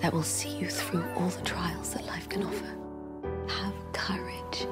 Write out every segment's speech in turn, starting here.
that will see you through all the trials that life can offer. Have courage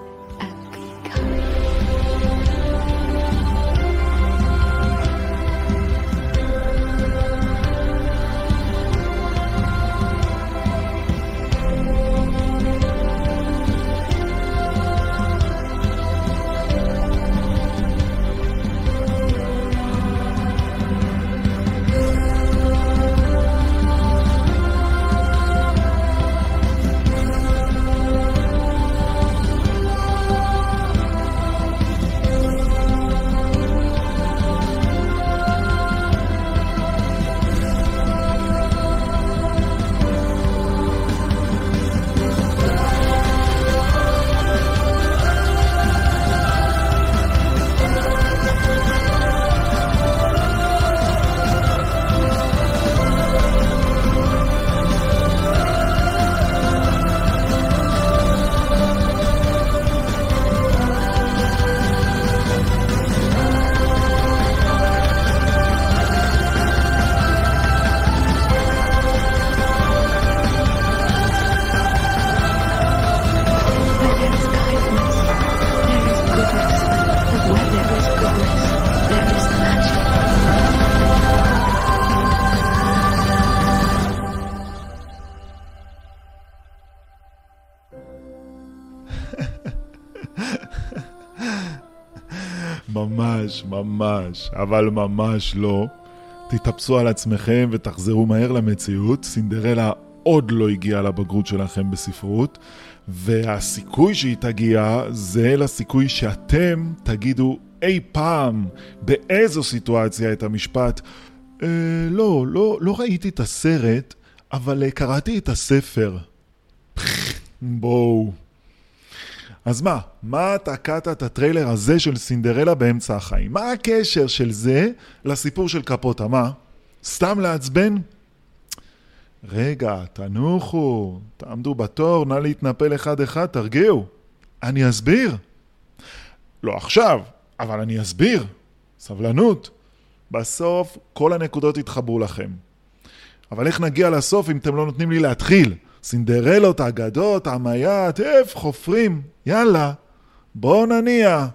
ממש, אבל ממש לא. תתאפסו על עצמכם ותחזרו מהר למציאות. סינדרלה עוד לא הגיעה לבגרות שלכם בספרות, והסיכוי שהיא תגיע זה לסיכוי שאתם תגידו אי פעם באיזו סיטואציה את המשפט אה, לא, לא, לא ראיתי את הסרט, אבל אה, קראתי את הספר. בואו. אז מה, מה תקעת את הטריילר הזה של סינדרלה באמצע החיים? מה הקשר של זה לסיפור של קפוטה? מה? סתם לעצבן? רגע, תנוחו, תעמדו בתור, נא להתנפל אחד-אחד, תרגיעו. אני אסביר. לא עכשיו, אבל אני אסביר. סבלנות. בסוף כל הנקודות יתחברו לכם. אבל איך נגיע לסוף אם אתם לא נותנים לי להתחיל? סינדרלות, אגדות, עמיה, טף, חופרים. יאללה, בואו נניע.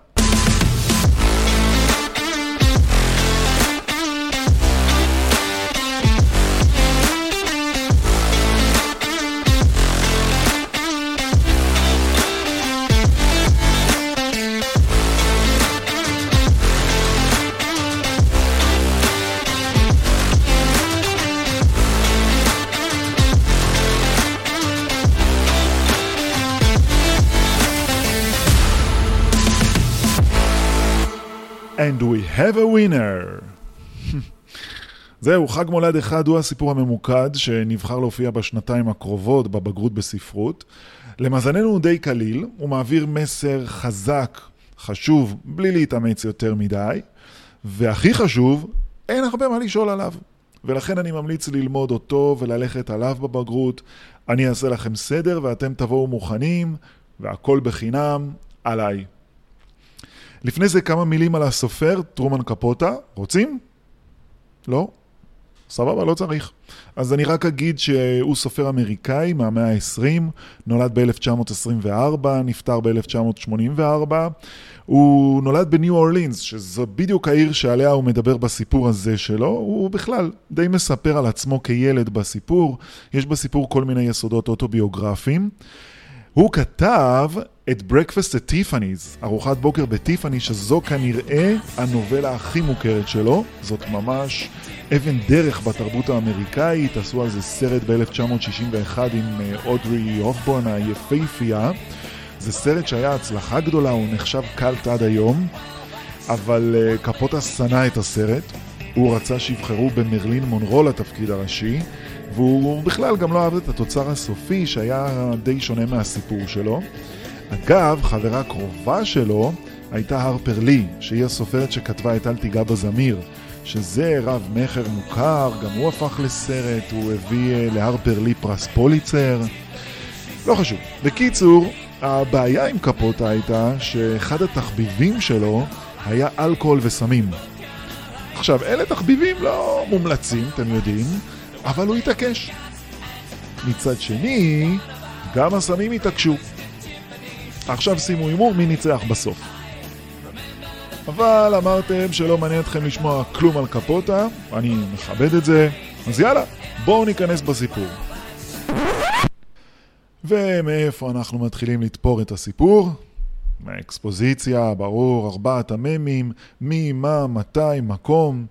Have a winner. זהו, חג מולד אחד הוא הסיפור הממוקד שנבחר להופיע בשנתיים הקרובות בבגרות בספרות. למזלנו הוא די קליל, הוא מעביר מסר חזק, חשוב, בלי להתאמץ יותר מדי, והכי חשוב, אין הרבה מה לשאול עליו. ולכן אני ממליץ ללמוד אותו וללכת עליו בבגרות. אני אעשה לכם סדר ואתם תבואו מוכנים, והכל בחינם, עליי. לפני זה כמה מילים על הסופר, טרומן קפוטה. רוצים? לא? סבבה, לא צריך. אז אני רק אגיד שהוא סופר אמריקאי מהמאה ה-20, נולד ב-1924, נפטר ב-1984. הוא נולד בניו אורלינס, שזו בדיוק העיר שעליה הוא מדבר בסיפור הזה שלו. הוא בכלל די מספר על עצמו כילד בסיפור. יש בסיפור כל מיני יסודות אוטוביוגרפיים. הוא כתב את Breakfast at Tiffany's, ארוחת בוקר בטיפאני, שזו כנראה הנובלה הכי מוכרת שלו. זאת ממש אבן דרך בתרבות האמריקאית, עשו על זה סרט ב-1961 עם אה, אודרי הופבורן היפהפייה. זה סרט שהיה הצלחה גדולה, הוא נחשב קלט עד היום, אבל אה, קפוטה שנא את הסרט. הוא רצה שיבחרו במרלין מונרו לתפקיד הראשי, והוא בכלל גם לא אהב את התוצר הסופי שהיה די שונה מהסיפור שלו. אגב, חברה קרובה שלו הייתה הרפר לי, שהיא הסופרת שכתבה את אל תיגע בזמיר, שזה רב מכר מוכר, גם הוא הפך לסרט, הוא הביא אה, להרפר לי פרס פוליצר. לא חשוב. בקיצור, הבעיה עם קפוטה הייתה שאחד התחביבים שלו היה אלכוהול וסמים. עכשיו, אלה תחביבים לא מומלצים, אתם יודעים, אבל הוא התעקש. מצד שני, גם הסמים התעקשו. עכשיו שימו הימור מי ניצח בסוף. אבל אמרתם שלא מעניין אתכם לשמוע כלום על קפוטה, אני מכבד את זה, אז יאללה, בואו ניכנס בסיפור. ומאיפה אנחנו מתחילים לתפור את הסיפור? מהאקספוזיציה, ברור, ארבעת הממים, מי, מה, מתי, מקום.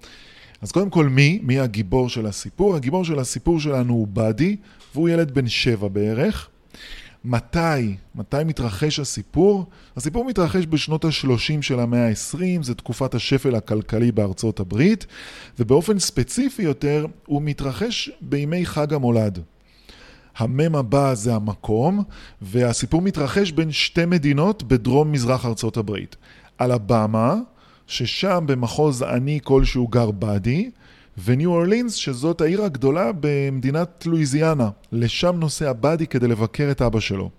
אז קודם כל מי? מי הגיבור של הסיפור? הגיבור של הסיפור שלנו הוא באדי, והוא ילד בן שבע בערך. מתי? מתי מתרחש הסיפור? הסיפור מתרחש בשנות ה-30 של המאה ה-20, זה תקופת השפל הכלכלי בארצות הברית, ובאופן ספציפי יותר, הוא מתרחש בימי חג המולד. המם הבא זה המקום, והסיפור מתרחש בין שתי מדינות בדרום מזרח ארצות הברית. אלבמה, ששם במחוז עני כלשהו גר באדי, וניו אורלינס, שזאת העיר הגדולה במדינת לואיזיאנה. לשם נוסע באדי כדי לבקר את אבא שלו.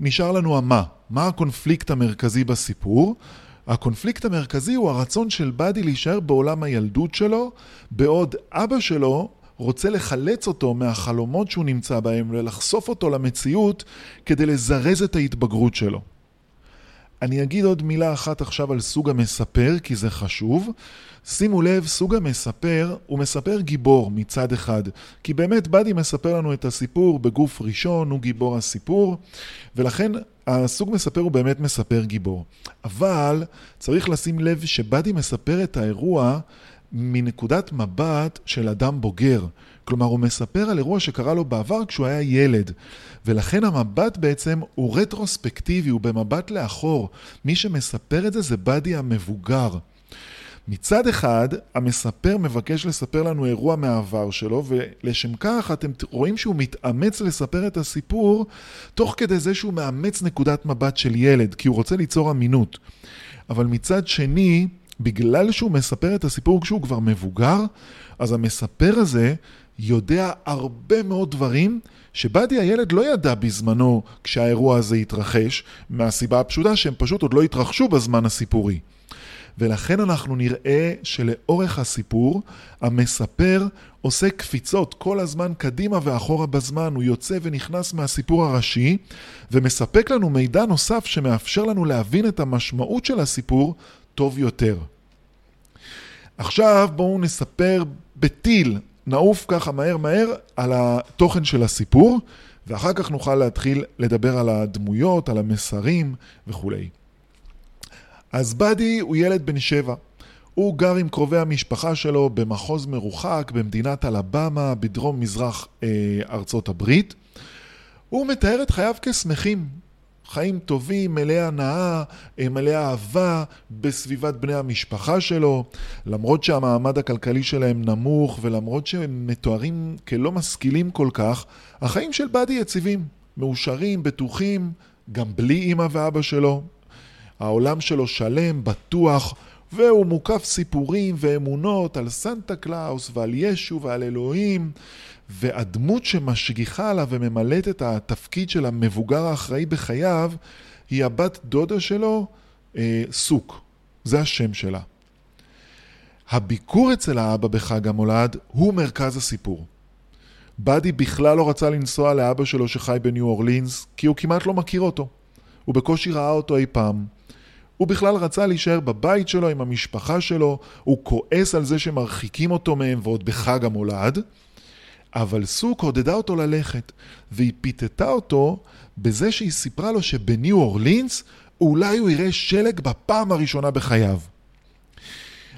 נשאר לנו המה. מה הקונפליקט המרכזי בסיפור? הקונפליקט המרכזי הוא הרצון של באדי להישאר בעולם הילדות שלו, בעוד אבא שלו רוצה לחלץ אותו מהחלומות שהוא נמצא בהם ולחשוף אותו למציאות כדי לזרז את ההתבגרות שלו. אני אגיד עוד מילה אחת עכשיו על סוג המספר, כי זה חשוב. שימו לב, סוג המספר הוא מספר גיבור מצד אחד, כי באמת באדי מספר לנו את הסיפור בגוף ראשון, הוא גיבור הסיפור, ולכן הסוג מספר הוא באמת מספר גיבור. אבל צריך לשים לב שבאדי מספר את האירוע מנקודת מבט של אדם בוגר. כלומר, הוא מספר על אירוע שקרה לו בעבר כשהוא היה ילד. ולכן המבט בעצם הוא רטרוספקטיבי, הוא במבט לאחור. מי שמספר את זה זה באדי המבוגר. מצד אחד, המספר מבקש לספר לנו אירוע מהעבר שלו, ולשם כך אתם רואים שהוא מתאמץ לספר את הסיפור, תוך כדי זה שהוא מאמץ נקודת מבט של ילד, כי הוא רוצה ליצור אמינות. אבל מצד שני, בגלל שהוא מספר את הסיפור כשהוא כבר מבוגר, אז המספר הזה יודע הרבה מאוד דברים שבאדי הילד לא ידע בזמנו כשהאירוע הזה התרחש, מהסיבה הפשוטה שהם פשוט עוד לא התרחשו בזמן הסיפורי. ולכן אנחנו נראה שלאורך הסיפור המספר עושה קפיצות כל הזמן קדימה ואחורה בזמן, הוא יוצא ונכנס מהסיפור הראשי ומספק לנו מידע נוסף שמאפשר לנו להבין את המשמעות של הסיפור טוב יותר. עכשיו בואו נספר בטיל, נעוף ככה מהר מהר על התוכן של הסיפור ואחר כך נוכל להתחיל לדבר על הדמויות, על המסרים וכולי. אז באדי הוא ילד בן שבע. הוא גר עם קרובי המשפחה שלו במחוז מרוחק במדינת אלבמה בדרום מזרח אה, ארצות הברית. הוא מתאר את חייו כשמחים, חיים טובים, מלאי הנאה, אה, מלאי אהבה בסביבת בני המשפחה שלו, למרות שהמעמד הכלכלי שלהם נמוך ולמרות שהם מתוארים כלא משכילים כל כך, החיים של באדי יציבים, מאושרים, בטוחים, גם בלי אמא ואבא שלו, העולם שלו שלם, בטוח, והוא מוקף סיפורים ואמונות על סנטה קלאוס ועל ישו ועל אלוהים, והדמות שמשגיחה עליו וממלאת את התפקיד של המבוגר האחראי בחייו, היא הבת דודה שלו, אה, סוק. זה השם שלה. הביקור אצל האבא בחג המולד הוא מרכז הסיפור. באדי בכלל לא רצה לנסוע לאבא שלו שחי בניו אורלינס, כי הוא כמעט לא מכיר אותו. הוא בקושי ראה אותו אי פעם. הוא בכלל רצה להישאר בבית שלו עם המשפחה שלו, הוא כועס על זה שמרחיקים אותו מהם ועוד בחג המולד, אבל סוק עודדה אותו ללכת, והיא פיתתה אותו בזה שהיא סיפרה לו שבניו אורלינס אולי הוא יראה שלג בפעם הראשונה בחייו.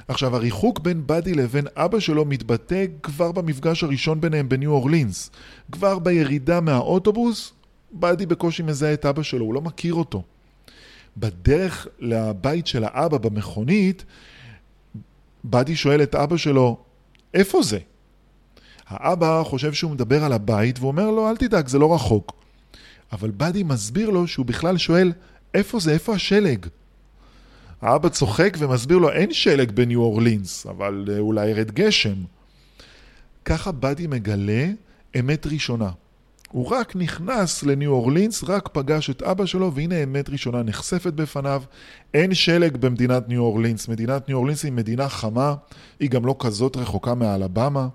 עכשיו, הריחוק בין באדי לבין אבא שלו מתבטא כבר במפגש הראשון ביניהם בניו אורלינס. כבר בירידה מהאוטובוס, באדי בקושי מזהה את אבא שלו, הוא לא מכיר אותו. בדרך לבית של האבא במכונית, באדי שואל את אבא שלו, איפה זה? האבא חושב שהוא מדבר על הבית ואומר לו, אל תדאג, זה לא רחוק. אבל באדי מסביר לו שהוא בכלל שואל, איפה זה, איפה השלג? האבא צוחק ומסביר לו, אין שלג בניו אורלינס, אבל אה, אולי ירד גשם. ככה באדי מגלה אמת ראשונה. הוא רק נכנס לניו אורלינס, רק פגש את אבא שלו, והנה אמת ראשונה נחשפת בפניו. אין שלג במדינת ניו אורלינס. מדינת ניו אורלינס היא מדינה חמה, היא גם לא כזאת רחוקה מאלבמה.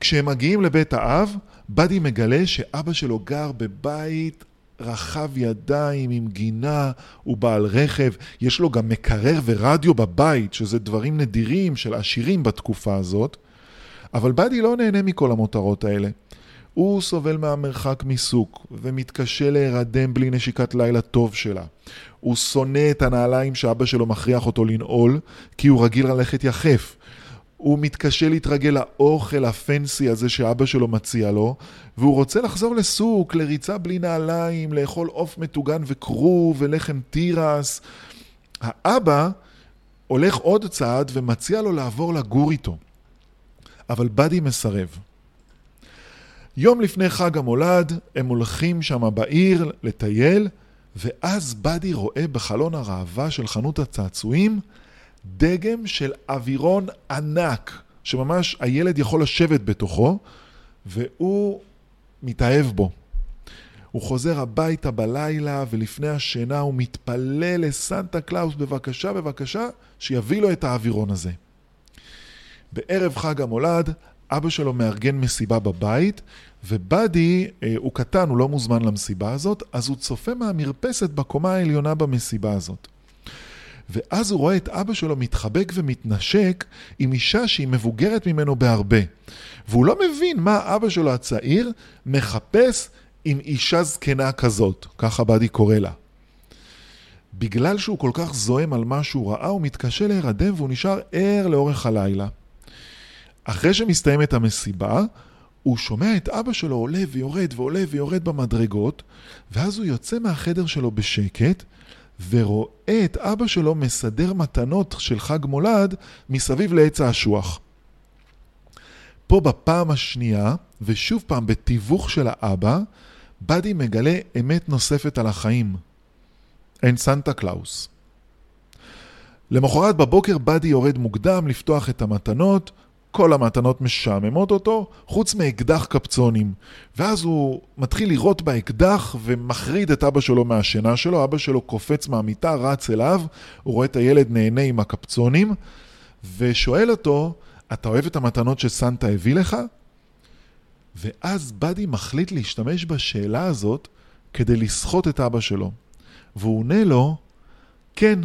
כשהם מגיעים לבית האב, באדי מגלה שאבא שלו גר בבית רחב ידיים עם גינה, הוא בעל רכב, יש לו גם מקרר ורדיו בבית, שזה דברים נדירים של עשירים בתקופה הזאת, אבל באדי לא נהנה מכל המותרות האלה. הוא סובל מהמרחק מסוק, ומתקשה להירדם בלי נשיקת לילה טוב שלה. הוא שונא את הנעליים שאבא שלו מכריח אותו לנעול, כי הוא רגיל ללכת יחף. הוא מתקשה להתרגל לאוכל הפנסי הזה שאבא שלו מציע לו, והוא רוצה לחזור לסוק, לריצה בלי נעליים, לאכול עוף מטוגן וכרוב ולחם תירס. האבא הולך עוד צעד ומציע לו לעבור לגור איתו. אבל באדי מסרב. יום לפני חג המולד הם הולכים שם בעיר לטייל, ואז באדי רואה בחלון הראווה של חנות הצעצועים דגם של אווירון ענק, שממש הילד יכול לשבת בתוכו, והוא מתאהב בו. הוא חוזר הביתה בלילה, ולפני השינה הוא מתפלל לסנטה קלאוס, בבקשה, בבקשה, שיביא לו את האווירון הזה. בערב חג המולד, אבא שלו מארגן מסיבה בבית, ובאדי, אה, הוא קטן, הוא לא מוזמן למסיבה הזאת, אז הוא צופה מהמרפסת בקומה העליונה במסיבה הזאת. ואז הוא רואה את אבא שלו מתחבק ומתנשק עם אישה שהיא מבוגרת ממנו בהרבה. והוא לא מבין מה אבא שלו הצעיר מחפש עם אישה זקנה כזאת, ככה באדי קורא לה. בגלל שהוא כל כך זועם על מה שהוא ראה, הוא מתקשה להירדם והוא נשאר ער לאורך הלילה. אחרי שמסתיימת המסיבה, הוא שומע את אבא שלו עולה ויורד ועולה ויורד במדרגות, ואז הוא יוצא מהחדר שלו בשקט, ורואה את אבא שלו מסדר מתנות של חג מולד מסביב לעץ האשוח. פה בפעם השנייה, ושוב פעם בתיווך של האבא, באדי מגלה אמת נוספת על החיים. אין סנטה קלאוס. למחרת בבוקר באדי יורד מוקדם לפתוח את המתנות, כל המתנות משעממות אותו, חוץ מאקדח קפצונים. ואז הוא מתחיל לירות באקדח ומחריד את אבא שלו מהשינה שלו, אבא שלו קופץ מהמיטה, רץ אליו, הוא רואה את הילד נהנה עם הקפצונים, ושואל אותו, אתה אוהב את המתנות שסנטה הביא לך? ואז באדי מחליט להשתמש בשאלה הזאת כדי לסחוט את אבא שלו. והוא עונה לו, כן,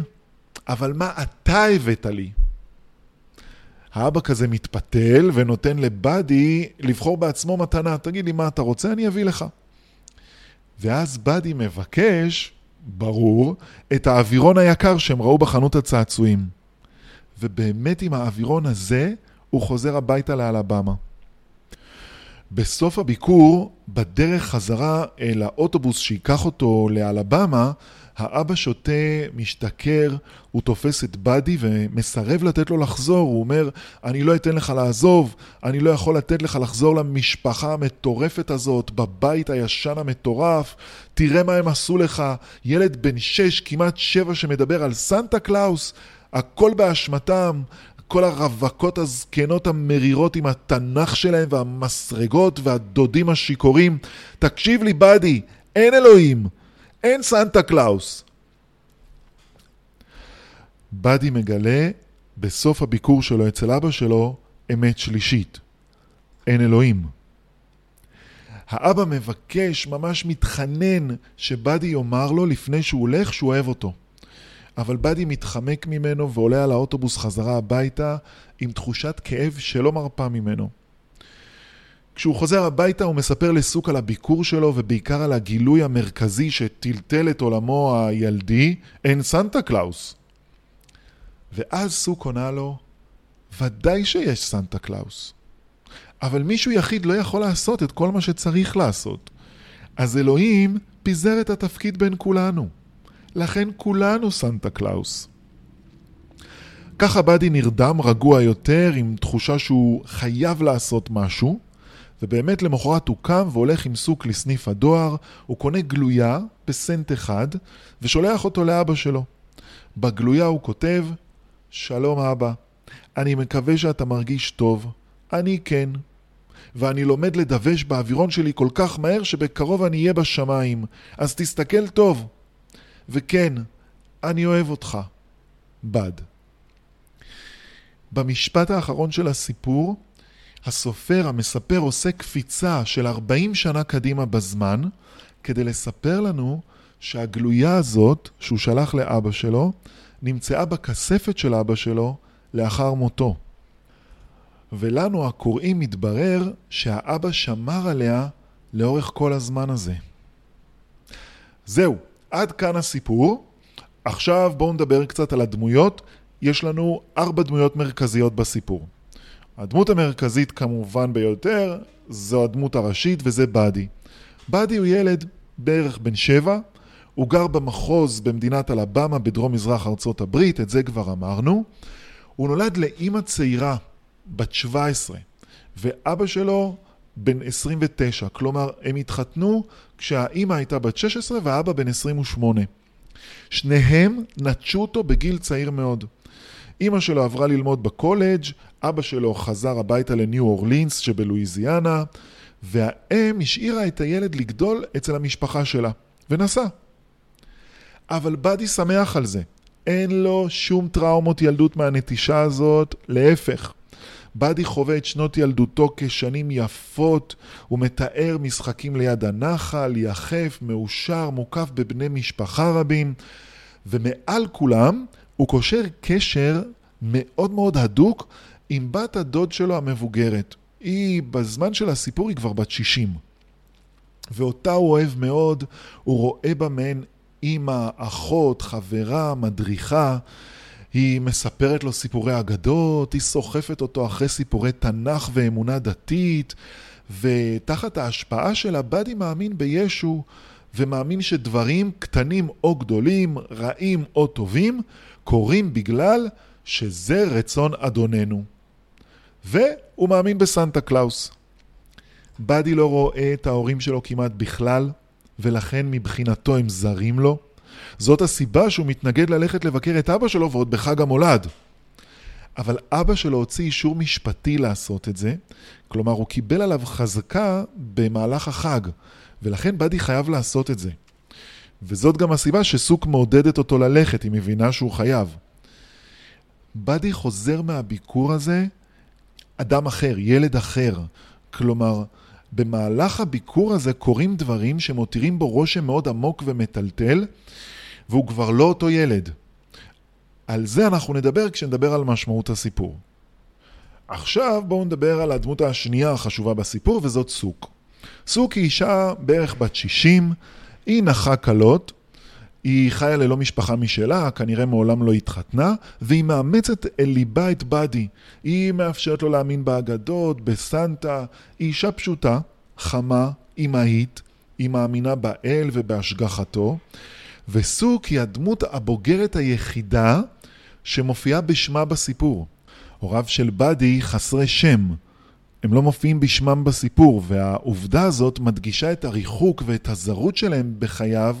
אבל מה אתה הבאת לי? האבא כזה מתפתל ונותן לבאדי לבחור בעצמו מתנה. תגיד לי מה אתה רוצה, אני אביא לך. ואז באדי מבקש, ברור, את האווירון היקר שהם ראו בחנות הצעצועים. ובאמת עם האווירון הזה הוא חוזר הביתה לאלבמה. בסוף הביקור, בדרך חזרה אל האוטובוס שייקח אותו לאלבמה, האבא שותה, משתכר, הוא תופס את באדי ומסרב לתת לו לחזור. הוא אומר, אני לא אתן לך לעזוב, אני לא יכול לתת לך לחזור למשפחה המטורפת הזאת, בבית הישן המטורף. תראה מה הם עשו לך. ילד בן שש, כמעט שבע, שמדבר על סנטה קלאוס. הכל באשמתם, כל הרווקות הזקנות המרירות עם התנ"ך שלהם והמסרגות והדודים השיכורים. תקשיב לי, באדי, אין אלוהים. אין סנטה קלאוס. באדי מגלה בסוף הביקור שלו אצל אבא שלו אמת שלישית. אין אלוהים. האבא מבקש, ממש מתחנן, שבאדי יאמר לו לפני שהוא הולך שהוא אוהב אותו. אבל באדי מתחמק ממנו ועולה על האוטובוס חזרה הביתה עם תחושת כאב שלא מרפה ממנו. כשהוא חוזר הביתה הוא מספר לסוק על הביקור שלו ובעיקר על הגילוי המרכזי שטלטל את עולמו הילדי, אין סנטה קלאוס. ואז סוק עונה לו, ודאי שיש סנטה קלאוס. אבל מישהו יחיד לא יכול לעשות את כל מה שצריך לעשות. אז אלוהים פיזר את התפקיד בין כולנו. לכן כולנו סנטה קלאוס. ככה באדי נרדם רגוע יותר עם תחושה שהוא חייב לעשות משהו, ובאמת למחרת הוא קם והולך עם סוק לסניף הדואר, הוא קונה גלויה בסנט אחד, ושולח אותו לאבא שלו. בגלויה הוא כותב, שלום אבא, אני מקווה שאתה מרגיש טוב. אני כן. ואני לומד לדווש באווירון שלי כל כך מהר שבקרוב אני אהיה בשמיים. אז תסתכל טוב. וכן, אני אוהב אותך. בד. במשפט האחרון של הסיפור, הסופר, המספר, עושה קפיצה של 40 שנה קדימה בזמן, כדי לספר לנו שהגלויה הזאת, שהוא שלח לאבא שלו, נמצאה בכספת של אבא שלו לאחר מותו. ולנו הקוראים מתברר שהאבא שמר עליה לאורך כל הזמן הזה. זהו, עד כאן הסיפור. עכשיו בואו נדבר קצת על הדמויות. יש לנו ארבע דמויות מרכזיות בסיפור. הדמות המרכזית כמובן ביותר זו הדמות הראשית וזה באדי. באדי הוא ילד בערך בן שבע, הוא גר במחוז במדינת אלבמה בדרום מזרח ארצות הברית, את זה כבר אמרנו. הוא נולד לאימא צעירה, בת 17, ואבא שלו בן 29, כלומר הם התחתנו כשהאימא הייתה בת 16 והאבא בן 28. שניהם נטשו אותו בגיל צעיר מאוד. אימא שלו עברה ללמוד בקולג', אבא שלו חזר הביתה לניו אורלינס שבלואיזיאנה, והאם השאירה את הילד לגדול אצל המשפחה שלה, ונסע. אבל באדי שמח על זה. אין לו שום טראומות ילדות מהנטישה הזאת, להפך. באדי חווה את שנות ילדותו כשנים יפות, הוא מתאר משחקים ליד הנחל, יחף, מאושר, מוקף בבני משפחה רבים, ומעל כולם הוא קושר קשר מאוד מאוד הדוק עם בת הדוד שלו המבוגרת. היא, בזמן של הסיפור היא כבר בת 60. ואותה הוא אוהב מאוד, הוא רואה בה מעין אימא, אחות, חברה, מדריכה. היא מספרת לו סיפורי אגדות, היא סוחפת אותו אחרי סיפורי תנ"ך ואמונה דתית, ותחת ההשפעה שלה באדי מאמין בישו, ומאמין שדברים קטנים או גדולים, רעים או טובים, קורים בגלל שזה רצון אדוננו. והוא מאמין בסנטה קלאוס. באדי לא רואה את ההורים שלו כמעט בכלל, ולכן מבחינתו הם זרים לו. זאת הסיבה שהוא מתנגד ללכת לבקר את אבא שלו ועוד בחג המולד. אבל אבא שלו הוציא אישור משפטי לעשות את זה, כלומר הוא קיבל עליו חזקה במהלך החג, ולכן באדי חייב לעשות את זה. וזאת גם הסיבה שסוק מעודדת אותו ללכת, היא מבינה שהוא חייב. באדי חוזר מהביקור הזה אדם אחר, ילד אחר. כלומר, במהלך הביקור הזה קורים דברים שמותירים בו רושם מאוד עמוק ומטלטל, והוא כבר לא אותו ילד. על זה אנחנו נדבר כשנדבר על משמעות הסיפור. עכשיו בואו נדבר על הדמות השנייה החשובה בסיפור, וזאת סוק. סוק היא אישה בערך בת 60, היא נחה קלות, היא חיה ללא משפחה משלה, כנראה מעולם לא התחתנה, והיא מאמצת אל ליבה את באדי. היא מאפשרת לו להאמין באגדות, בסנטה. היא אישה פשוטה, חמה, אמהית, היא מאמינה באל ובהשגחתו, וסוק היא הדמות הבוגרת היחידה שמופיעה בשמה בסיפור. הוריו של באדי חסרי שם. הם לא מופיעים בשמם בסיפור, והעובדה הזאת מדגישה את הריחוק ואת הזרות שלהם בחייו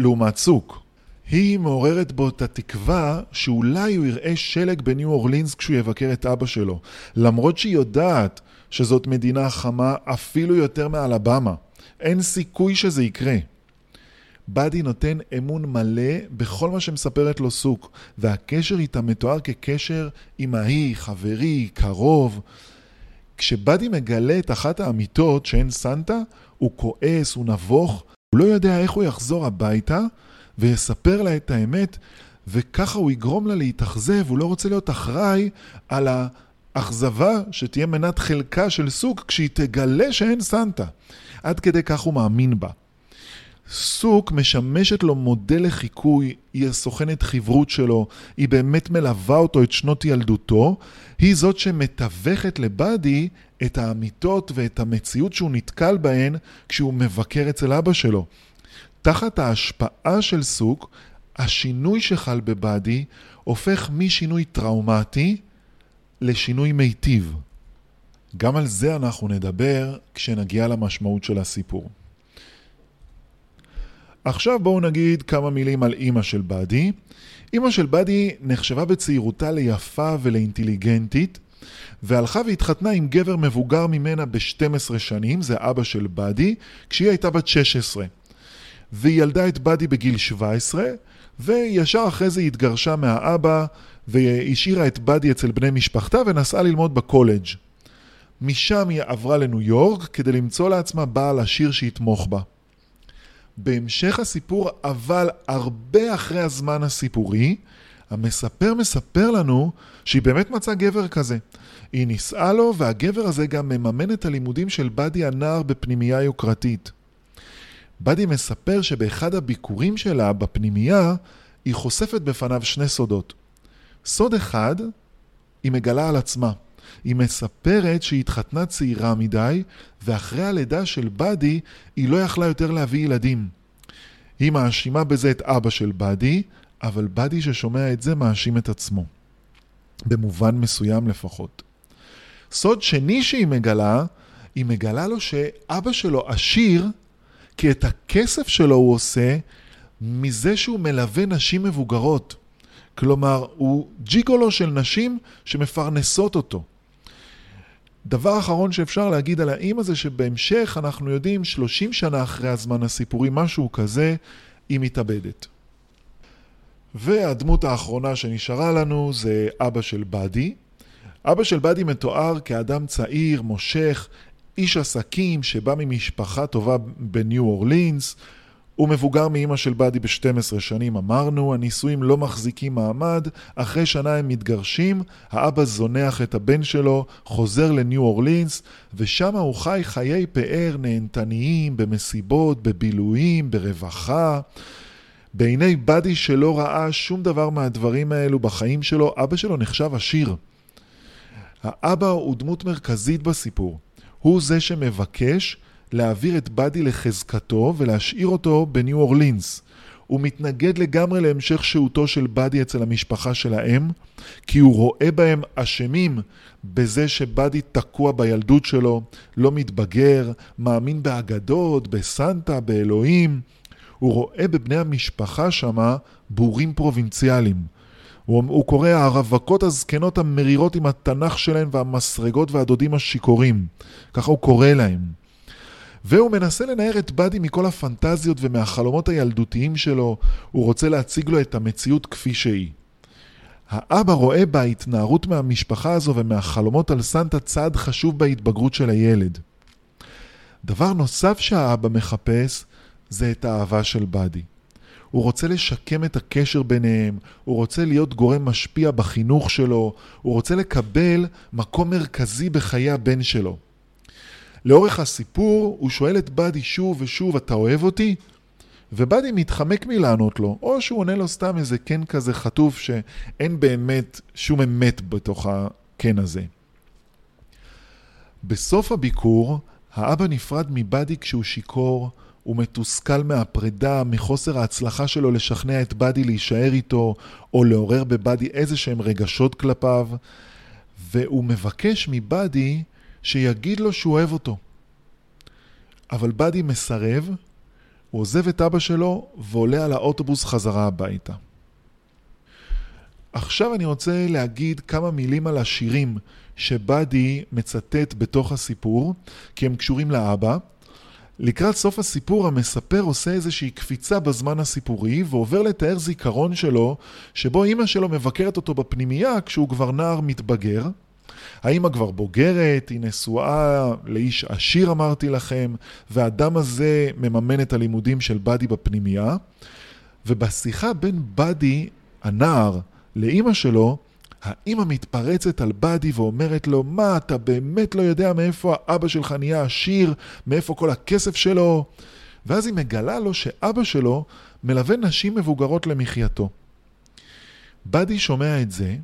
לעומת סוק. היא מעוררת בו את התקווה שאולי הוא יראה שלג בניו אורלינס כשהוא יבקר את אבא שלו, למרות שהיא יודעת שזאת מדינה חמה אפילו יותר מאלבמה. אין סיכוי שזה יקרה. באדי נותן אמון מלא בכל מה שמספרת לו סוק, והקשר איתה מתואר כקשר אמהי, חברי, קרוב. כשבאדי מגלה את אחת האמיתות שאין סנטה, הוא כועס, הוא נבוך, הוא לא יודע איך הוא יחזור הביתה ויספר לה את האמת, וככה הוא יגרום לה להתאכזב, הוא לא רוצה להיות אחראי על האכזבה שתהיה מנת חלקה של סוג כשהיא תגלה שאין סנטה. עד כדי כך הוא מאמין בה. סוק משמשת לו מודל לחיקוי, היא הסוכנת חברות שלו, היא באמת מלווה אותו את שנות ילדותו, היא זאת שמתווכת לבאדי את האמיתות ואת המציאות שהוא נתקל בהן כשהוא מבקר אצל אבא שלו. תחת ההשפעה של סוק, השינוי שחל בבאדי הופך משינוי טראומטי לשינוי מיטיב. גם על זה אנחנו נדבר כשנגיע למשמעות של הסיפור. עכשיו בואו נגיד כמה מילים על אימא של באדי. אימא של באדי נחשבה בצעירותה ליפה ולאינטליגנטית, והלכה והתחתנה עם גבר מבוגר ממנה ב-12 שנים, זה אבא של באדי, כשהיא הייתה בת 16. והיא ילדה את באדי בגיל 17, וישר אחרי זה היא התגרשה מהאבא, והשאירה את באדי אצל בני משפחתה ונסעה ללמוד בקולג'. משם היא עברה לניו יורק כדי למצוא לעצמה בעל עשיר שיתמוך בה. בהמשך הסיפור, אבל הרבה אחרי הזמן הסיפורי, המספר מספר לנו שהיא באמת מצאה גבר כזה. היא נישאה לו, והגבר הזה גם מממן את הלימודים של באדי הנער בפנימייה יוקרתית. באדי מספר שבאחד הביקורים שלה בפנימייה, היא חושפת בפניו שני סודות. סוד אחד, היא מגלה על עצמה. היא מספרת שהיא התחתנה צעירה מדי, ואחרי הלידה של באדי, היא לא יכלה יותר להביא ילדים. היא מאשימה בזה את אבא של באדי, אבל באדי ששומע את זה מאשים את עצמו. במובן מסוים לפחות. סוד שני שהיא מגלה, היא מגלה לו שאבא שלו עשיר, כי את הכסף שלו הוא עושה מזה שהוא מלווה נשים מבוגרות. כלומר, הוא ג'יגולו של נשים שמפרנסות אותו. דבר אחרון שאפשר להגיד על האימא זה שבהמשך אנחנו יודעים 30 שנה אחרי הזמן הסיפורי, משהו כזה, היא מתאבדת. והדמות האחרונה שנשארה לנו זה אבא של באדי. אבא של באדי מתואר כאדם צעיר, מושך, איש עסקים שבא ממשפחה טובה בניו אורלינס. הוא מבוגר מאימא של באדי ב-12 שנים, אמרנו, הנישואים לא מחזיקים מעמד, אחרי שנה הם מתגרשים, האבא זונח את הבן שלו, חוזר לניו אורלינס, ושם הוא חי חיי פאר נהנתניים, במסיבות, בבילויים, ברווחה. בעיני באדי שלא ראה שום דבר מהדברים האלו בחיים שלו, אבא שלו נחשב עשיר. האבא הוא דמות מרכזית בסיפור. הוא זה שמבקש להעביר את באדי לחזקתו ולהשאיר אותו בניו אורלינס. הוא מתנגד לגמרי להמשך שהותו של באדי אצל המשפחה של האם, כי הוא רואה בהם אשמים בזה שבאדי תקוע בילדות שלו, לא מתבגר, מאמין באגדות, בסנטה, באלוהים. הוא רואה בבני המשפחה שמה בורים פרובינציאליים. הוא, הוא קורא הרווקות הזקנות המרירות עם התנ"ך שלהן והמסרגות והדודים השיכורים. ככה הוא קורא להם. והוא מנסה לנער את באדי מכל הפנטזיות ומהחלומות הילדותיים שלו, הוא רוצה להציג לו את המציאות כפי שהיא. האבא רואה בהתנערות מהמשפחה הזו ומהחלומות על סנטה צעד חשוב בהתבגרות של הילד. דבר נוסף שהאבא מחפש זה את האהבה של באדי. הוא רוצה לשקם את הקשר ביניהם, הוא רוצה להיות גורם משפיע בחינוך שלו, הוא רוצה לקבל מקום מרכזי בחיי הבן שלו. לאורך הסיפור הוא שואל את באדי שוב ושוב, אתה אוהב אותי? ובאדי מתחמק מלענות לו, או שהוא עונה לו סתם איזה כן כזה חטוף שאין באמת שום אמת בתוך הכן הזה. בסוף הביקור, האבא נפרד מבאדי כשהוא שיכור, הוא מתוסכל מהפרידה, מחוסר ההצלחה שלו לשכנע את באדי להישאר איתו, או לעורר בבאדי איזה שהם רגשות כלפיו, והוא מבקש מבאדי שיגיד לו שהוא אוהב אותו. אבל באדי מסרב, הוא עוזב את אבא שלו ועולה על האוטובוס חזרה הביתה. עכשיו אני רוצה להגיד כמה מילים על השירים שבאדי מצטט בתוך הסיפור, כי הם קשורים לאבא. לקראת סוף הסיפור המספר עושה איזושהי קפיצה בזמן הסיפורי ועובר לתאר זיכרון שלו שבו אימא שלו מבקרת אותו בפנימייה כשהוא כבר נער מתבגר. האמא כבר בוגרת, היא נשואה לאיש עשיר אמרתי לכם, והאדם הזה מממן את הלימודים של באדי בפנימייה. ובשיחה בין באדי, הנער, לאימא שלו, האימא מתפרצת על באדי ואומרת לו, מה, אתה באמת לא יודע מאיפה האבא שלך נהיה עשיר, מאיפה כל הכסף שלו? ואז היא מגלה לו שאבא שלו מלווה נשים מבוגרות למחייתו. באדי שומע את זה,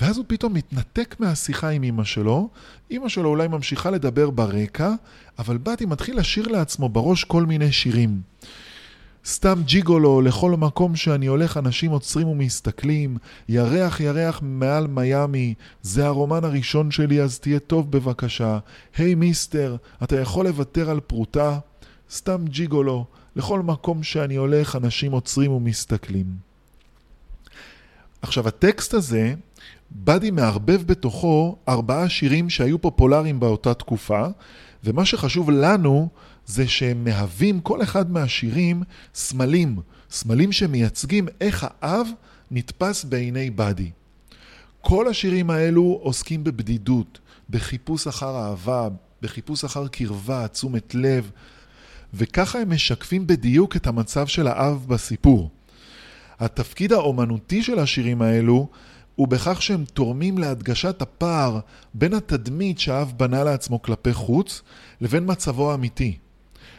ואז הוא פתאום מתנתק מהשיחה עם אמא שלו, אמא שלו אולי ממשיכה לדבר ברקע, אבל באדי מתחיל לשיר לעצמו בראש כל מיני שירים. סתם ג'יגולו, לכל מקום שאני הולך אנשים עוצרים ומסתכלים, ירח ירח מעל מיאמי, זה הרומן הראשון שלי אז תהיה טוב בבקשה. היי hey, מיסטר, אתה יכול לוותר על פרוטה? סתם ג'יגולו, לכל מקום שאני הולך אנשים עוצרים ומסתכלים. עכשיו הטקסט הזה באדי מערבב בתוכו ארבעה שירים שהיו פופולריים באותה תקופה, ומה שחשוב לנו זה שהם מהווים כל אחד מהשירים סמלים, סמלים שמייצגים איך האב נתפס בעיני באדי. כל השירים האלו עוסקים בבדידות, בחיפוש אחר אהבה, בחיפוש אחר קרבה, תשומת לב, וככה הם משקפים בדיוק את המצב של האב בסיפור. התפקיד האומנותי של השירים האלו הוא בכך שהם תורמים להדגשת הפער בין התדמית שהאב בנה לעצמו כלפי חוץ לבין מצבו האמיתי.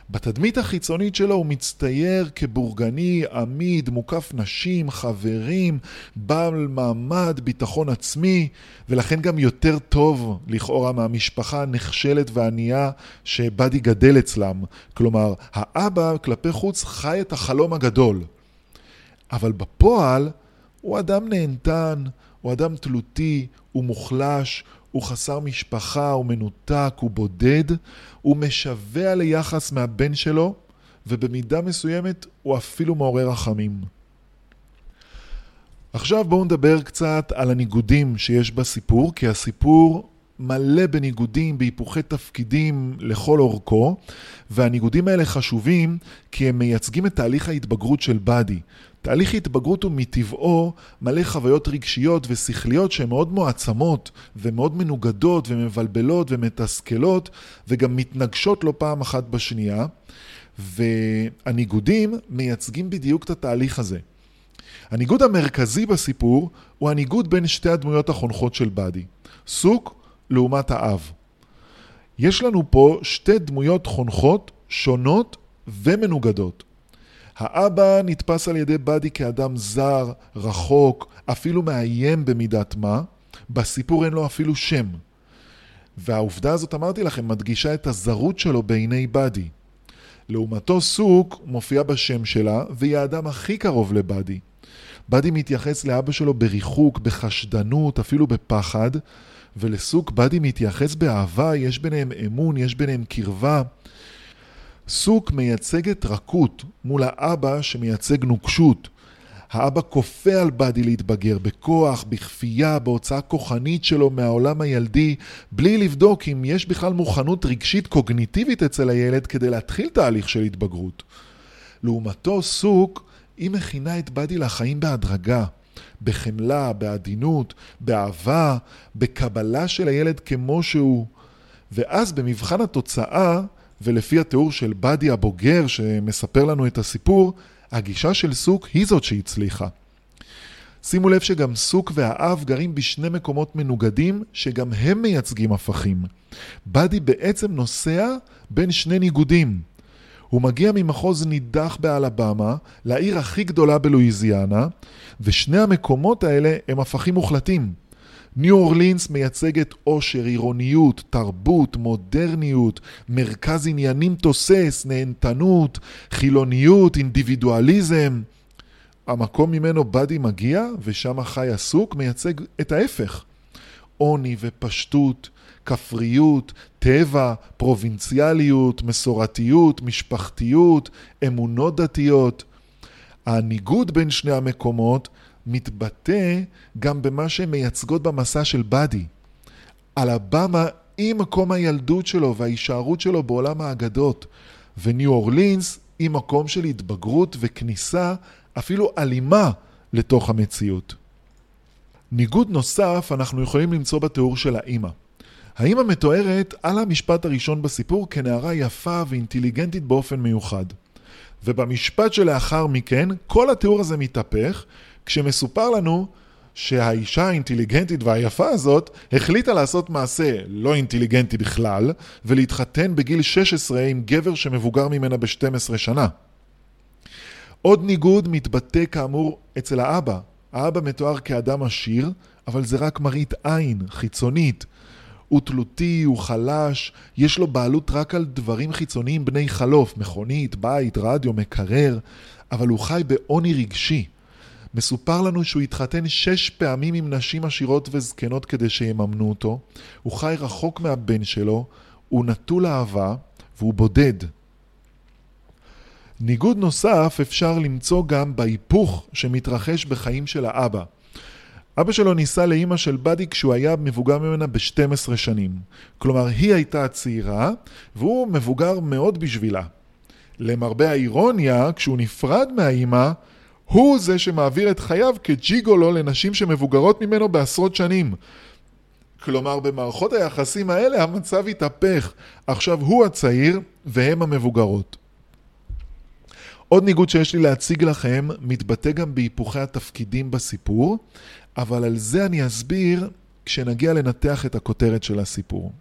בתדמית החיצונית שלו הוא מצטייר כבורגני, עמיד, מוקף נשים, חברים, בעל מעמד, ביטחון עצמי, ולכן גם יותר טוב לכאורה מהמשפחה הנחשלת והענייה שבאדי גדל אצלם. כלומר, האבא כלפי חוץ חי את החלום הגדול. אבל בפועל הוא אדם נהנתן, הוא אדם תלותי, הוא מוחלש, הוא חסר משפחה, הוא מנותק, הוא בודד, הוא משווע ליחס מהבן שלו, ובמידה מסוימת הוא אפילו מעורר רחמים. עכשיו בואו נדבר קצת על הניגודים שיש בסיפור, כי הסיפור מלא בניגודים, בהיפוכי תפקידים לכל אורכו, והניגודים האלה חשובים כי הם מייצגים את תהליך ההתבגרות של באדי. תהליך התבגרות הוא מטבעו מלא חוויות רגשיות ושכליות שהן מאוד מועצמות ומאוד מנוגדות ומבלבלות ומתסכלות וגם מתנגשות לא פעם אחת בשנייה והניגודים מייצגים בדיוק את התהליך הזה. הניגוד המרכזי בסיפור הוא הניגוד בין שתי הדמויות החונכות של באדי, סוק לעומת האב. יש לנו פה שתי דמויות חונכות שונות ומנוגדות. האבא נתפס על ידי באדי כאדם זר, רחוק, אפילו מאיים במידת מה. בסיפור אין לו אפילו שם. והעובדה הזאת, אמרתי לכם, מדגישה את הזרות שלו בעיני באדי. לעומתו סוק מופיע בשם שלה, והיא האדם הכי קרוב לבאדי. באדי מתייחס לאבא שלו בריחוק, בחשדנות, אפילו בפחד, ולסוק באדי מתייחס באהבה, יש ביניהם אמון, יש ביניהם קרבה. סוק מייצגת רכות מול האבא שמייצג נוקשות. האבא כופה על באדי להתבגר בכוח, בכפייה, בהוצאה כוחנית שלו מהעולם הילדי, בלי לבדוק אם יש בכלל מוכנות רגשית קוגניטיבית אצל הילד כדי להתחיל תהליך של התבגרות. לעומתו, סוק, היא מכינה את באדי לחיים בהדרגה, בחמלה, בעדינות, באהבה, בקבלה של הילד כמו שהוא. ואז במבחן התוצאה, ולפי התיאור של באדי הבוגר שמספר לנו את הסיפור, הגישה של סוק היא זאת שהצליחה. שימו לב שגם סוק והאב גרים בשני מקומות מנוגדים שגם הם מייצגים הפכים. באדי בעצם נוסע בין שני ניגודים. הוא מגיע ממחוז נידח באלבמה לעיר הכי גדולה בלואיזיאנה, ושני המקומות האלה הם הפכים מוחלטים. ניו אורלינס מייצגת עושר, עירוניות, תרבות, מודרניות, מרכז עניינים תוסס, נהנתנות, חילוניות, אינדיבידואליזם. המקום ממנו באדי מגיע, ושם חי עסוק, מייצג את ההפך. עוני ופשטות, כפריות, טבע, פרובינציאליות, מסורתיות, משפחתיות, אמונות דתיות. הניגוד בין שני המקומות מתבטא גם במה שהן מייצגות במסע של באדי. אלבמה היא מקום הילדות שלו וההישארות שלו בעולם האגדות, וניו אורלינס היא מקום של התבגרות וכניסה, אפילו אלימה, לתוך המציאות. ניגוד נוסף אנחנו יכולים למצוא בתיאור של האימא. האימא מתוארת על המשפט הראשון בסיפור כנערה יפה ואינטליגנטית באופן מיוחד. ובמשפט שלאחר מכן, כל התיאור הזה מתהפך, כשמסופר לנו שהאישה האינטליגנטית והיפה הזאת החליטה לעשות מעשה לא אינטליגנטי בכלל ולהתחתן בגיל 16 עם גבר שמבוגר ממנה ב-12 שנה. עוד ניגוד מתבטא כאמור אצל האבא. האבא מתואר כאדם עשיר, אבל זה רק מראית עין, חיצונית. הוא תלותי, הוא חלש, יש לו בעלות רק על דברים חיצוניים בני חלוף, מכונית, בית, רדיו, מקרר, אבל הוא חי בעוני רגשי. מסופר לנו שהוא התחתן שש פעמים עם נשים עשירות וזקנות כדי שיממנו אותו, הוא חי רחוק מהבן שלו, הוא נטול אהבה והוא בודד. ניגוד נוסף אפשר למצוא גם בהיפוך שמתרחש בחיים של האבא. אבא שלו נישא לאימא של באדי כשהוא היה מבוגר ממנה ב-12 שנים. כלומר, היא הייתה הצעירה, והוא מבוגר מאוד בשבילה. למרבה האירוניה, כשהוא נפרד מהאימא, הוא זה שמעביר את חייו כג'יגולו לנשים שמבוגרות ממנו בעשרות שנים. כלומר, במערכות היחסים האלה המצב התהפך. עכשיו הוא הצעיר והם המבוגרות. עוד ניגוד שיש לי להציג לכם מתבטא גם בהיפוכי התפקידים בסיפור, אבל על זה אני אסביר כשנגיע לנתח את הכותרת של הסיפור.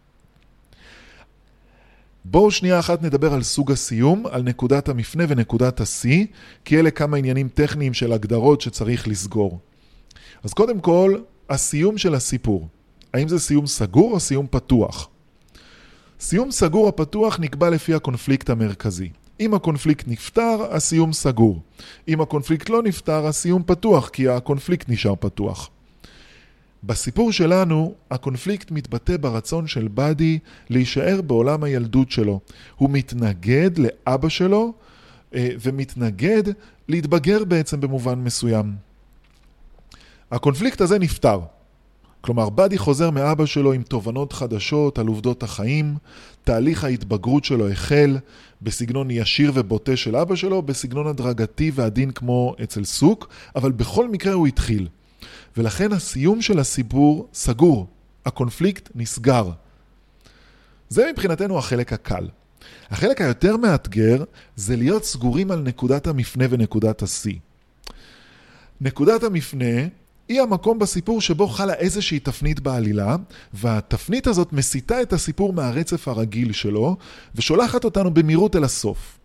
בואו שנייה אחת נדבר על סוג הסיום, על נקודת המפנה ונקודת השיא, כי אלה כמה עניינים טכניים של הגדרות שצריך לסגור. אז קודם כל, הסיום של הסיפור. האם זה סיום סגור או סיום פתוח? סיום סגור או פתוח נקבע לפי הקונפליקט המרכזי. אם הקונפליקט נפתר, הסיום סגור. אם הקונפליקט לא נפתר, הסיום פתוח, כי הקונפליקט נשאר פתוח. בסיפור שלנו, הקונפליקט מתבטא ברצון של באדי להישאר בעולם הילדות שלו. הוא מתנגד לאבא שלו אה, ומתנגד להתבגר בעצם במובן מסוים. הקונפליקט הזה נפתר. כלומר, באדי חוזר מאבא שלו עם תובנות חדשות על עובדות החיים, תהליך ההתבגרות שלו החל בסגנון ישיר ובוטה של אבא שלו, בסגנון הדרגתי ועדין כמו אצל סוק, אבל בכל מקרה הוא התחיל. ולכן הסיום של הסיפור סגור, הקונפליקט נסגר. זה מבחינתנו החלק הקל. החלק היותר מאתגר זה להיות סגורים על נקודת המפנה ונקודת השיא. נקודת המפנה היא המקום בסיפור שבו חלה איזושהי תפנית בעלילה, והתפנית הזאת מסיטה את הסיפור מהרצף הרגיל שלו, ושולחת אותנו במהירות אל הסוף.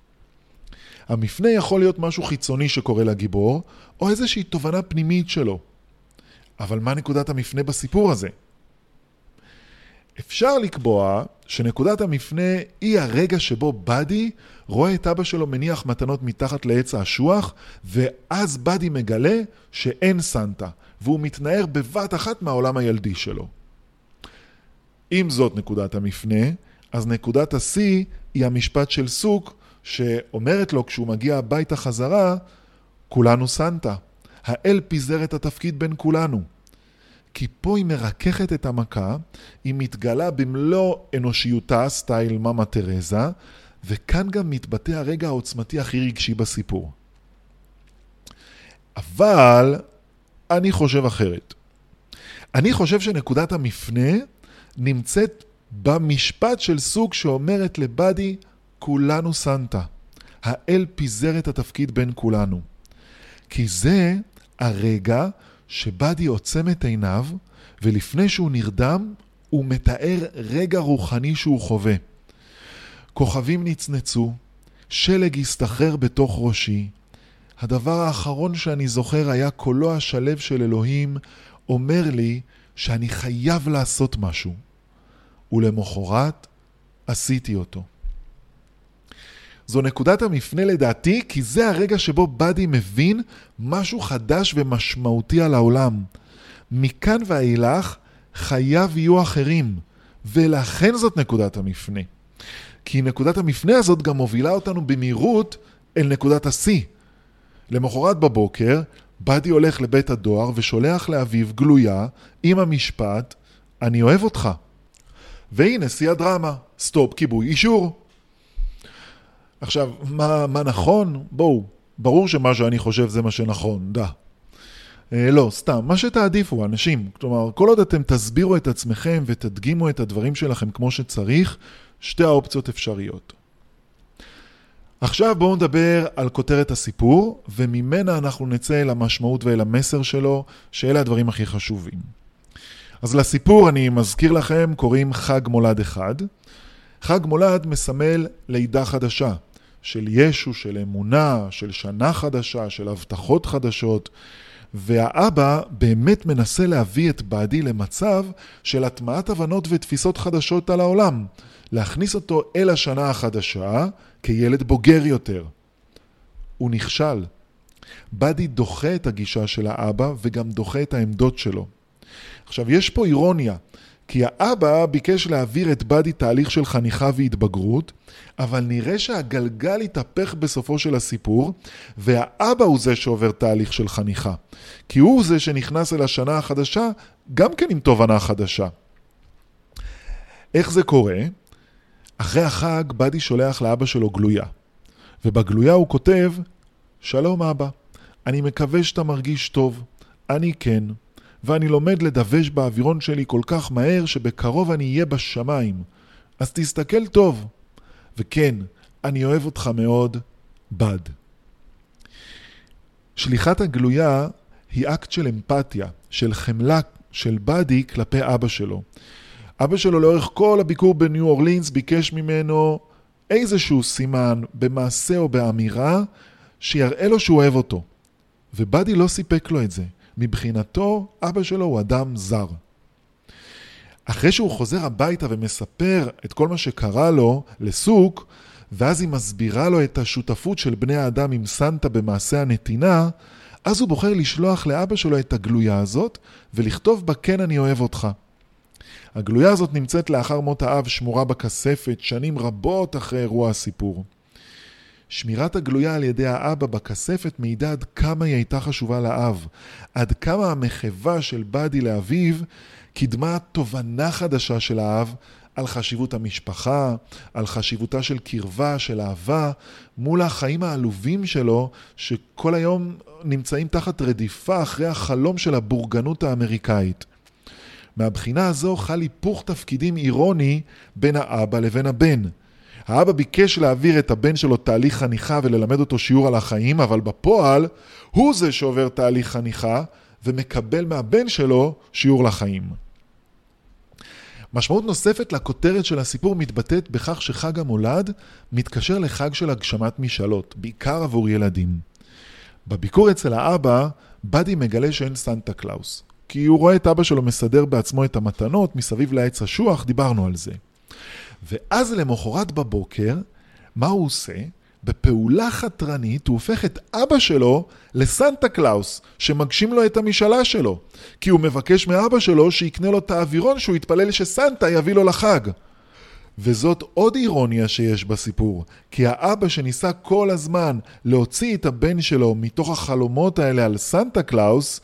המפנה יכול להיות משהו חיצוני שקורה לגיבור, או איזושהי תובנה פנימית שלו. אבל מה נקודת המפנה בסיפור הזה? אפשר לקבוע שנקודת המפנה היא הרגע שבו באדי רואה את אבא שלו מניח מתנות מתחת לעץ האשוח, ואז באדי מגלה שאין סנטה, והוא מתנער בבת אחת מהעולם הילדי שלו. אם זאת נקודת המפנה, אז נקודת השיא היא המשפט של סוק, שאומרת לו כשהוא מגיע הביתה חזרה, כולנו סנטה. האל פיזר את התפקיד בין כולנו. כי פה היא מרככת את המכה, היא מתגלה במלוא אנושיותה, סטייל מאמה תרזה, וכאן גם מתבטא הרגע העוצמתי הכי רגשי בסיפור. אבל אני חושב אחרת. אני חושב שנקודת המפנה נמצאת במשפט של סוג שאומרת לבאדי, כולנו סנטה. האל פיזר את התפקיד בין כולנו. כי זה הרגע שבאדי עוצם את עיניו, ולפני שהוא נרדם, הוא מתאר רגע רוחני שהוא חווה. כוכבים נצנצו, שלג הסתחרר בתוך ראשי. הדבר האחרון שאני זוכר היה קולו השלב של אלוהים אומר לי שאני חייב לעשות משהו. ולמחרת עשיתי אותו. זו נקודת המפנה לדעתי, כי זה הרגע שבו באדי מבין משהו חדש ומשמעותי על העולם. מכאן ואילך חייו יהיו אחרים, ולכן זאת נקודת המפנה. כי נקודת המפנה הזאת גם מובילה אותנו במהירות אל נקודת השיא. למחרת בבוקר, באדי הולך לבית הדואר ושולח לאביו גלויה עם המשפט, אני אוהב אותך. והנה שיא הדרמה, סטופ כיבוי אישור. עכשיו, מה, מה נכון? בואו, ברור שמה שאני חושב זה מה שנכון, duh. אה, לא, סתם, מה שתעדיפו, אנשים. כלומר, כל עוד אתם תסבירו את עצמכם ותדגימו את הדברים שלכם כמו שצריך, שתי האופציות אפשריות. עכשיו בואו נדבר על כותרת הסיפור, וממנה אנחנו נצא אל המשמעות ואל המסר שלו, שאלה הדברים הכי חשובים. אז לסיפור, אני מזכיר לכם, קוראים חג מולד אחד. חג מולד מסמל לידה חדשה. של ישו, של אמונה, של שנה חדשה, של הבטחות חדשות. והאבא באמת מנסה להביא את באדי למצב של הטמעת הבנות ותפיסות חדשות על העולם. להכניס אותו אל השנה החדשה כילד בוגר יותר. הוא נכשל. באדי דוחה את הגישה של האבא וגם דוחה את העמדות שלו. עכשיו, יש פה אירוניה. כי האבא ביקש להעביר את באדי תהליך של חניכה והתבגרות, אבל נראה שהגלגל התהפך בסופו של הסיפור, והאבא הוא זה שעובר תהליך של חניכה. כי הוא זה שנכנס אל השנה החדשה, גם כן עם תובנה חדשה. איך זה קורה? אחרי החג באדי שולח לאבא שלו גלויה, ובגלויה הוא כותב, שלום אבא, אני מקווה שאתה מרגיש טוב. אני כן. ואני לומד לדווש באווירון שלי כל כך מהר שבקרוב אני אהיה בשמיים. אז תסתכל טוב. וכן, אני אוהב אותך מאוד, בד. שליחת הגלויה היא אקט של אמפתיה, של חמלה של באדי כלפי אבא שלו. אבא שלו לאורך כל הביקור בניו אורלינס ביקש ממנו איזשהו סימן במעשה או באמירה שיראה לו שהוא אוהב אותו. ובאדי לא סיפק לו את זה. מבחינתו, אבא שלו הוא אדם זר. אחרי שהוא חוזר הביתה ומספר את כל מה שקרה לו לסוק, ואז היא מסבירה לו את השותפות של בני האדם עם סנטה במעשה הנתינה, אז הוא בוחר לשלוח לאבא שלו את הגלויה הזאת, ולכתוב בה כן אני אוהב אותך. הגלויה הזאת נמצאת לאחר מות האב שמורה בכספת, שנים רבות אחרי אירוע הסיפור. שמירת הגלויה על ידי האבא בכספת מעידה עד כמה היא הייתה חשובה לאב, עד כמה המחווה של באדי לאביו קידמה תובנה חדשה של האב על חשיבות המשפחה, על חשיבותה של קרבה, של אהבה, מול החיים העלובים שלו, שכל היום נמצאים תחת רדיפה אחרי החלום של הבורגנות האמריקאית. מהבחינה הזו חל היפוך תפקידים אירוני בין האבא לבין הבן. האבא ביקש להעביר את הבן שלו תהליך חניכה וללמד אותו שיעור על החיים, אבל בפועל הוא זה שעובר תהליך חניכה ומקבל מהבן שלו שיעור לחיים. משמעות נוספת לכותרת של הסיפור מתבטאת בכך שחג המולד מתקשר לחג של הגשמת משאלות, בעיקר עבור ילדים. בביקור אצל האבא, באדי מגלה שאין סנטה קלאוס, כי הוא רואה את אבא שלו מסדר בעצמו את המתנות מסביב לעץ אשוח, דיברנו על זה. ואז למחרת בבוקר, מה הוא עושה? בפעולה חתרנית הוא הופך את אבא שלו לסנטה קלאוס, שמגשים לו את המשאלה שלו. כי הוא מבקש מאבא שלו שיקנה לו את האווירון שהוא התפלל שסנטה יביא לו לחג. וזאת עוד אירוניה שיש בסיפור, כי האבא שניסה כל הזמן להוציא את הבן שלו מתוך החלומות האלה על סנטה קלאוס,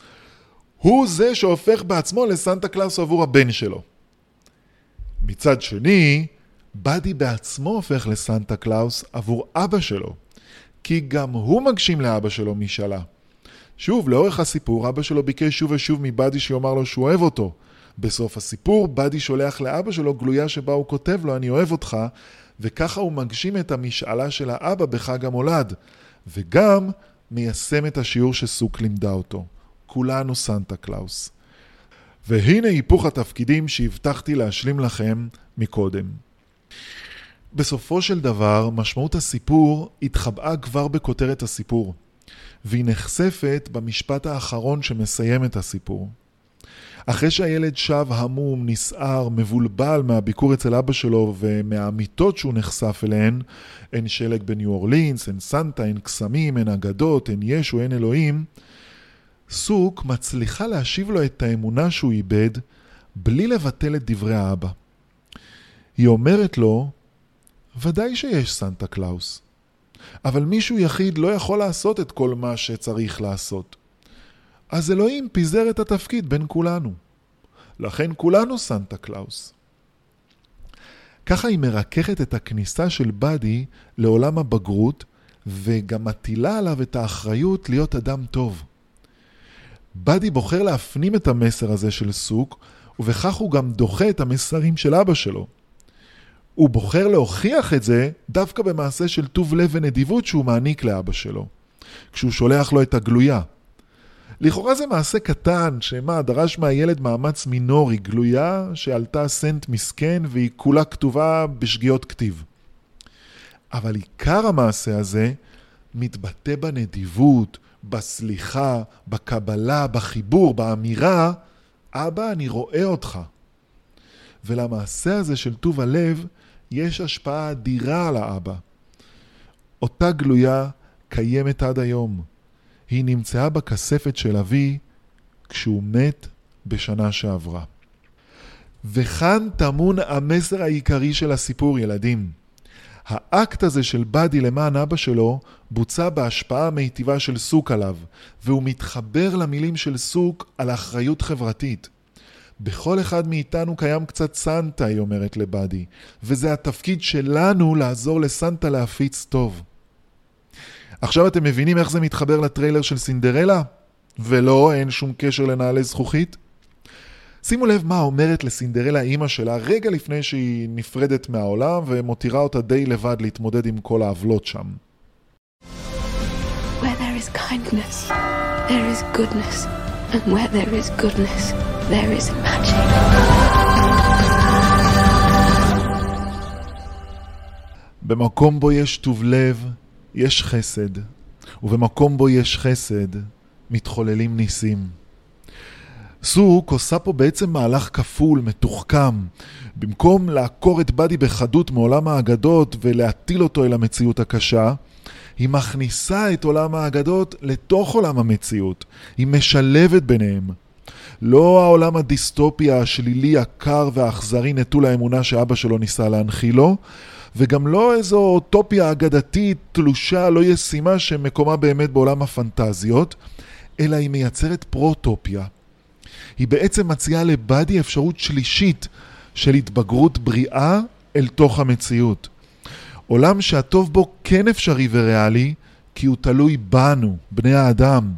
הוא זה שהופך בעצמו לסנטה קלאוס עבור הבן שלו. מצד שני, באדי בעצמו הופך לסנטה קלאוס עבור אבא שלו, כי גם הוא מגשים לאבא שלו משאלה. שוב, לאורך הסיפור, אבא שלו ביקש שוב ושוב מבאדי שיאמר לו שהוא אוהב אותו. בסוף הסיפור, באדי שולח לאבא שלו גלויה שבה הוא כותב לו, אני אוהב אותך, וככה הוא מגשים את המשאלה של האבא בחג המולד, וגם מיישם את השיעור שסוק לימדה אותו. כולנו סנטה קלאוס. והנה היפוך התפקידים שהבטחתי להשלים לכם מקודם. בסופו של דבר, משמעות הסיפור התחבאה כבר בכותרת הסיפור, והיא נחשפת במשפט האחרון שמסיים את הסיפור. אחרי שהילד שב המום, נסער, מבולבל מהביקור אצל אבא שלו ומהאמיתות שהוא נחשף אליהן, אין שלג בניו אורלינס, אין סנטה, אין קסמים, אין אגדות, אין ישו, אין אלוהים, סוק מצליחה להשיב לו את האמונה שהוא איבד בלי לבטל את דברי האבא. היא אומרת לו, ודאי שיש סנטה קלאוס, אבל מישהו יחיד לא יכול לעשות את כל מה שצריך לעשות. אז אלוהים פיזר את התפקיד בין כולנו. לכן כולנו סנטה קלאוס. ככה היא מרככת את הכניסה של באדי לעולם הבגרות, וגם מטילה עליו את האחריות להיות אדם טוב. באדי בוחר להפנים את המסר הזה של סוק, ובכך הוא גם דוחה את המסרים של אבא שלו. הוא בוחר להוכיח את זה דווקא במעשה של טוב לב ונדיבות שהוא מעניק לאבא שלו, כשהוא שולח לו את הגלויה. לכאורה זה מעשה קטן, שמה, דרש מהילד מאמץ מינורי, גלויה שעלתה סנט מסכן והיא כולה כתובה בשגיאות כתיב. אבל עיקר המעשה הזה מתבטא בנדיבות, בסליחה, בקבלה, בחיבור, באמירה, אבא, אני רואה אותך. ולמעשה הזה של טוב הלב יש השפעה אדירה על האבא. אותה גלויה קיימת עד היום. היא נמצאה בכספת של אבי כשהוא מת בשנה שעברה. וכאן טמון המסר העיקרי של הסיפור, ילדים. האקט הזה של באדי למען אבא שלו בוצע בהשפעה המיטיבה של סוק עליו, והוא מתחבר למילים של סוק על אחריות חברתית. בכל אחד מאיתנו קיים קצת סנטה, היא אומרת לבאדי, וזה התפקיד שלנו לעזור לסנטה להפיץ טוב. עכשיו אתם מבינים איך זה מתחבר לטריילר של סינדרלה? ולא, אין שום קשר לנעלי זכוכית? שימו לב מה אומרת לסינדרלה אימא שלה רגע לפני שהיא נפרדת מהעולם ומותירה אותה די לבד להתמודד עם כל העוולות שם. Where there is kindness, there is goodness. And where there is goodness, there is magic. במקום בו יש טוב לב, יש חסד, ובמקום בו יש חסד, מתחוללים ניסים. סוק עושה פה בעצם מהלך כפול, מתוחכם. במקום לעקור את באדי בחדות מעולם האגדות ולהטיל אותו אל המציאות הקשה, היא מכניסה את עולם האגדות לתוך עולם המציאות. היא משלבת ביניהם. לא העולם הדיסטופי השלילי, הקר והאכזרי נטול האמונה שאבא שלו ניסה להנחילו, וגם לא איזו אוטופיה אגדתית, תלושה, לא ישימה, שמקומה באמת בעולם הפנטזיות, אלא היא מייצרת פרוטופיה. היא בעצם מציעה לבאדי אפשרות שלישית של התבגרות בריאה אל תוך המציאות. עולם שהטוב בו כן אפשרי וריאלי, כי הוא תלוי בנו, בני האדם.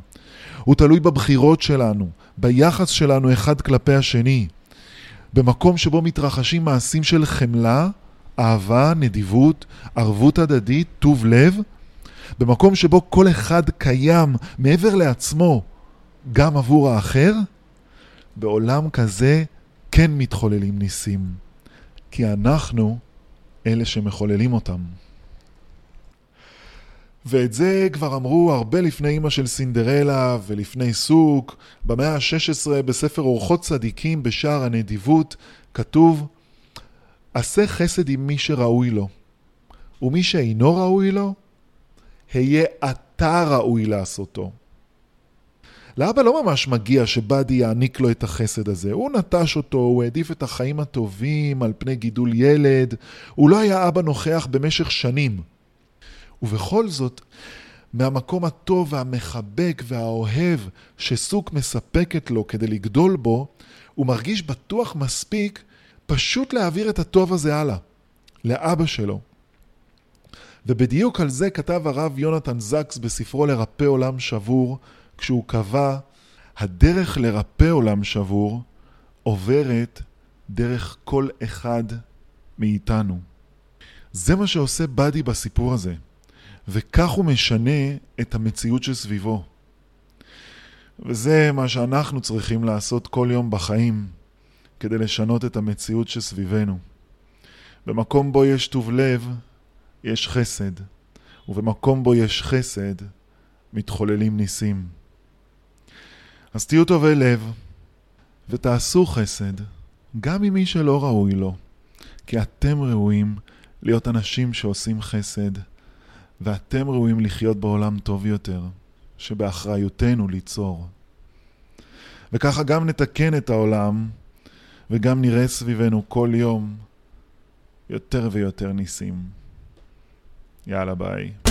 הוא תלוי בבחירות שלנו, ביחס שלנו אחד כלפי השני. במקום שבו מתרחשים מעשים של חמלה, אהבה, נדיבות, ערבות הדדית, טוב לב, במקום שבו כל אחד קיים מעבר לעצמו, גם עבור האחר, בעולם כזה כן מתחוללים ניסים, כי אנחנו אלה שמחוללים אותם. ואת זה כבר אמרו הרבה לפני אימא של סינדרלה ולפני סוק. במאה ה-16 בספר אורחות צדיקים בשער הנדיבות כתוב עשה חסד עם מי שראוי לו, ומי שאינו ראוי לו, היה אתה ראוי לעשותו. לאבא לא ממש מגיע שבאדי יעניק לו את החסד הזה. הוא נטש אותו, הוא העדיף את החיים הטובים על פני גידול ילד. הוא לא היה אבא נוכח במשך שנים. ובכל זאת, מהמקום הטוב והמחבק והאוהב שסוק מספקת לו כדי לגדול בו, הוא מרגיש בטוח מספיק פשוט להעביר את הטוב הזה הלאה, לאבא שלו. ובדיוק על זה כתב הרב יונתן זקס בספרו לרפא עולם שבור, כשהוא קבע, הדרך לרפא עולם שבור עוברת דרך כל אחד מאיתנו. זה מה שעושה באדי בסיפור הזה, וכך הוא משנה את המציאות שסביבו. וזה מה שאנחנו צריכים לעשות כל יום בחיים, כדי לשנות את המציאות שסביבנו. במקום בו יש טוב לב, יש חסד, ובמקום בו יש חסד, מתחוללים ניסים. אז תהיו טובי לב, ותעשו חסד, גם עם מי שלא ראוי לו, כי אתם ראויים להיות אנשים שעושים חסד, ואתם ראויים לחיות בעולם טוב יותר, שבאחריותנו ליצור. וככה גם נתקן את העולם, וגם נראה סביבנו כל יום יותר ויותר ניסים. יאללה ביי.